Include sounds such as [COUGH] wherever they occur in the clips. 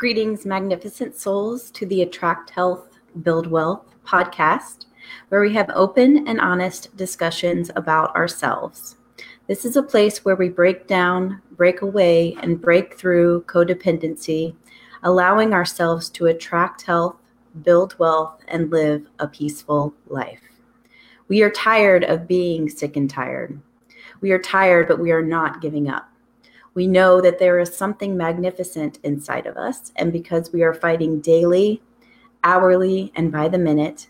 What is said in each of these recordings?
Greetings, magnificent souls, to the Attract Health, Build Wealth podcast, where we have open and honest discussions about ourselves. This is a place where we break down, break away, and break through codependency, allowing ourselves to attract health, build wealth, and live a peaceful life. We are tired of being sick and tired. We are tired, but we are not giving up. We know that there is something magnificent inside of us, and because we are fighting daily, hourly, and by the minute,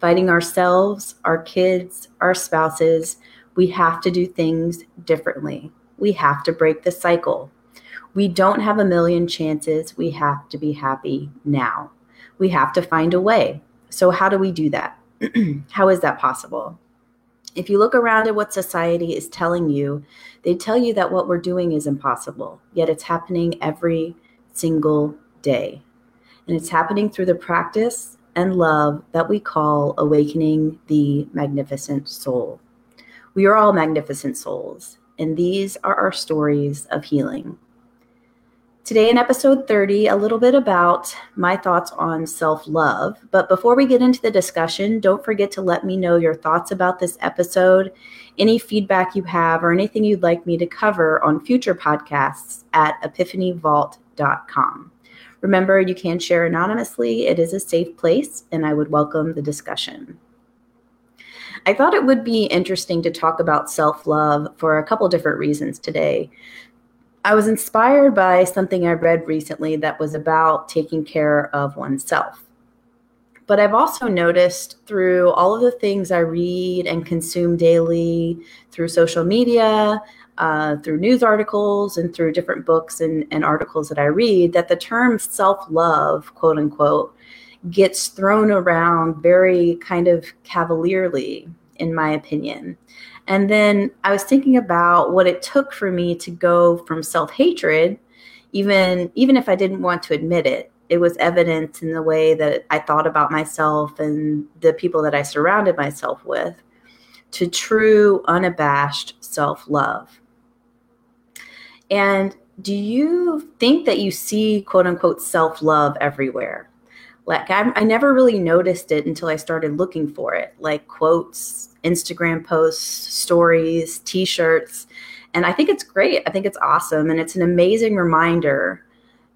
fighting ourselves, our kids, our spouses, we have to do things differently. We have to break the cycle. We don't have a million chances. We have to be happy now. We have to find a way. So, how do we do that? [CLEARS THROAT] how is that possible? If you look around at what society is telling you, they tell you that what we're doing is impossible, yet it's happening every single day. And it's happening through the practice and love that we call awakening the magnificent soul. We are all magnificent souls, and these are our stories of healing. Today, in episode 30, a little bit about my thoughts on self love. But before we get into the discussion, don't forget to let me know your thoughts about this episode, any feedback you have, or anything you'd like me to cover on future podcasts at epiphanyvault.com. Remember, you can share anonymously, it is a safe place, and I would welcome the discussion. I thought it would be interesting to talk about self love for a couple different reasons today. I was inspired by something I read recently that was about taking care of oneself. But I've also noticed through all of the things I read and consume daily, through social media, uh, through news articles, and through different books and, and articles that I read, that the term self love, quote unquote, gets thrown around very kind of cavalierly, in my opinion. And then I was thinking about what it took for me to go from self-hatred, even even if I didn't want to admit it. It was evident in the way that I thought about myself and the people that I surrounded myself with to true unabashed self-love. And do you think that you see quote unquote self-love everywhere? Like I, I never really noticed it until I started looking for it, like quotes, Instagram posts, stories, t shirts. And I think it's great. I think it's awesome. And it's an amazing reminder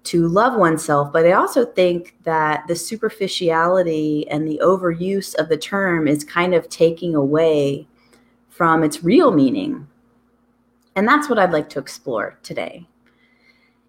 to love oneself. But I also think that the superficiality and the overuse of the term is kind of taking away from its real meaning. And that's what I'd like to explore today.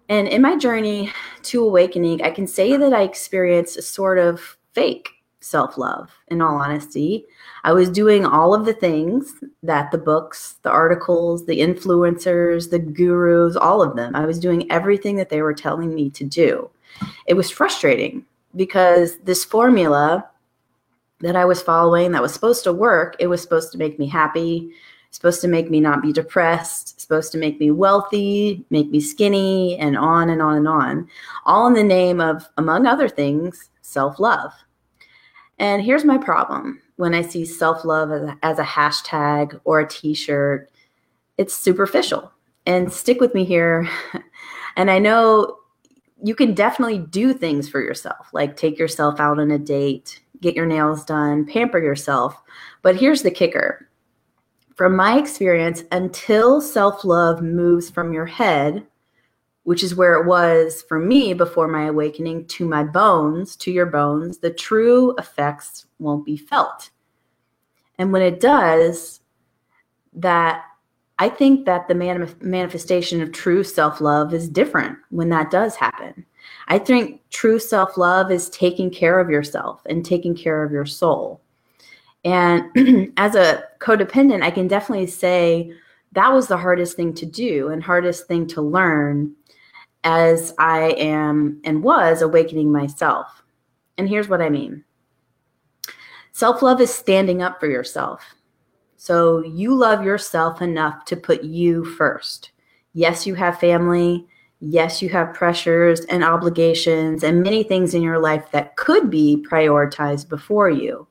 And in my journey to awakening, I can say that I experienced a sort of fake self love, in all honesty. I was doing all of the things that the books, the articles, the influencers, the gurus, all of them, I was doing everything that they were telling me to do. It was frustrating because this formula that I was following that was supposed to work, it was supposed to make me happy, supposed to make me not be depressed, supposed to make me wealthy, make me skinny, and on and on and on, all in the name of, among other things, self love. And here's my problem when I see self love as, as a, hashtag or a t shirt, it's superficial. And stick with me here. [LAUGHS] and I know you can definitely do things for yourself, like take yourself out on a date, get your nails done, pamper yourself. But here's the kicker from my experience, until self love moves from your head which is where it was for me before my awakening to my bones, to your bones, the true effects won't be felt. And when it does, that I think that the manifestation of true self love is different when that does happen. I think true self love is taking care of yourself and taking care of your soul. And [CLEARS THROAT] as a codependent, I can definitely say that was the hardest thing to do and hardest thing to learn as I am and was awakening myself. And here's what I mean self love is standing up for yourself. So you love yourself enough to put you first. Yes, you have family. Yes, you have pressures and obligations and many things in your life that could be prioritized before you.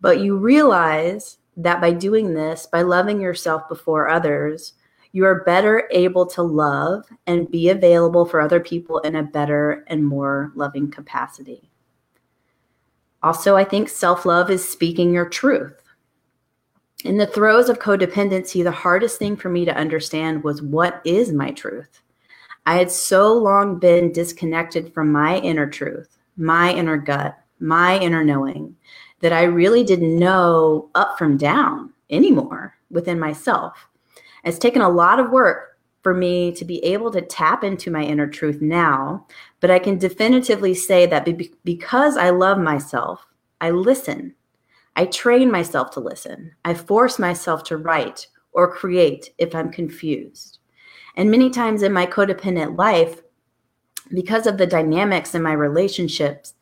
But you realize that by doing this, by loving yourself before others, you are better able to love and be available for other people in a better and more loving capacity. Also, I think self love is speaking your truth. In the throes of codependency, the hardest thing for me to understand was what is my truth? I had so long been disconnected from my inner truth, my inner gut, my inner knowing, that I really didn't know up from down anymore within myself. It's taken a lot of work for me to be able to tap into my inner truth now, but I can definitively say that be- because I love myself, I listen. I train myself to listen. I force myself to write or create if I'm confused. And many times in my codependent life, because of the dynamics in my relationships,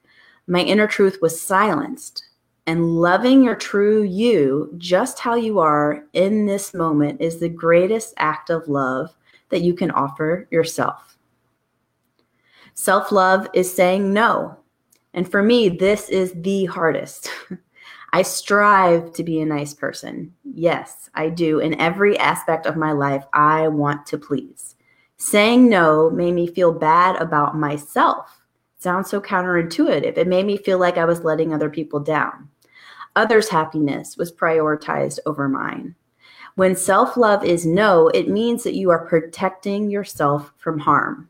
my inner truth was silenced and loving your true you, just how you are in this moment, is the greatest act of love that you can offer yourself. Self love is saying no. And for me, this is the hardest. [LAUGHS] I strive to be a nice person. Yes, I do. In every aspect of my life, I want to please. Saying no made me feel bad about myself. Sounds so counterintuitive. It made me feel like I was letting other people down. Others' happiness was prioritized over mine. When self love is no, it means that you are protecting yourself from harm.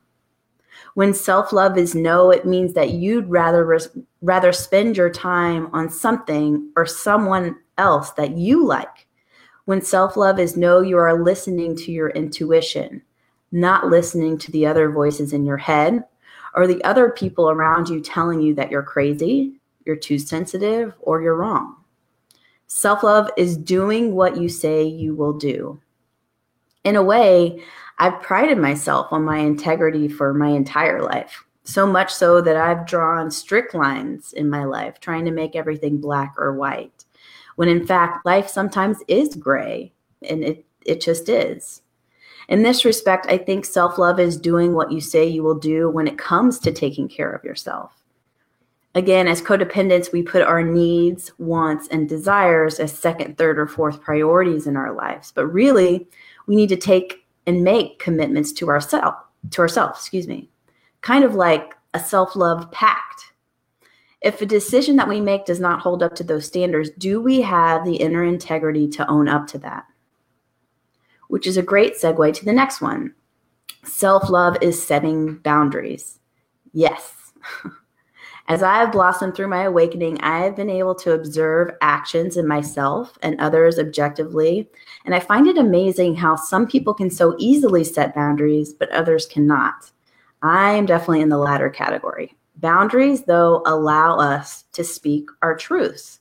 When self love is no, it means that you'd rather res- rather spend your time on something or someone else that you like. When self love is no, you are listening to your intuition, not listening to the other voices in your head or the other people around you telling you that you're crazy, you're too sensitive, or you're wrong. Self love is doing what you say you will do. In a way, I've prided myself on my integrity for my entire life, so much so that I've drawn strict lines in my life, trying to make everything black or white, when in fact, life sometimes is gray, and it, it just is. In this respect, I think self love is doing what you say you will do when it comes to taking care of yourself. Again, as codependents, we put our needs, wants, and desires as second, third, or fourth priorities in our lives. But really, we need to take and make commitments to ourselves, to ourselves, excuse me. Kind of like a self-love pact. If a decision that we make does not hold up to those standards, do we have the inner integrity to own up to that? Which is a great segue to the next one. Self-love is setting boundaries. Yes. [LAUGHS] As I have blossomed through my awakening, I have been able to observe actions in myself and others objectively. And I find it amazing how some people can so easily set boundaries, but others cannot. I am definitely in the latter category. Boundaries, though, allow us to speak our truths.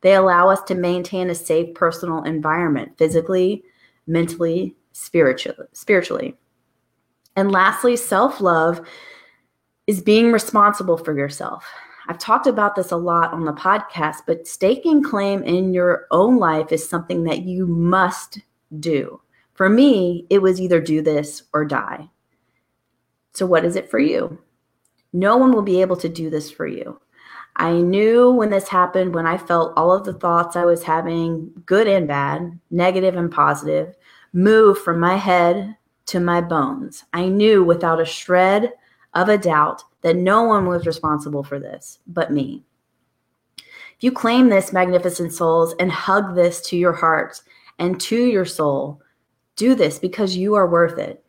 They allow us to maintain a safe personal environment physically, mentally, spiritually. spiritually. And lastly, self love is being responsible for yourself. I've talked about this a lot on the podcast, but staking claim in your own life is something that you must do. For me, it was either do this or die. So, what is it for you? No one will be able to do this for you. I knew when this happened, when I felt all of the thoughts I was having, good and bad, negative and positive, move from my head to my bones. I knew without a shred of a doubt that no one was responsible for this but me. If you claim this, magnificent souls, and hug this to your heart and to your soul, do this because you are worth it.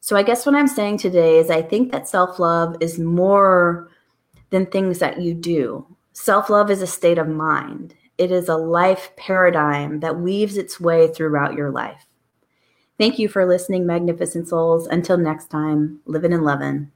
So, I guess what I'm saying today is I think that self love is more than things that you do. Self love is a state of mind, it is a life paradigm that weaves its way throughout your life. Thank you for listening, magnificent souls. Until next time, living and loving.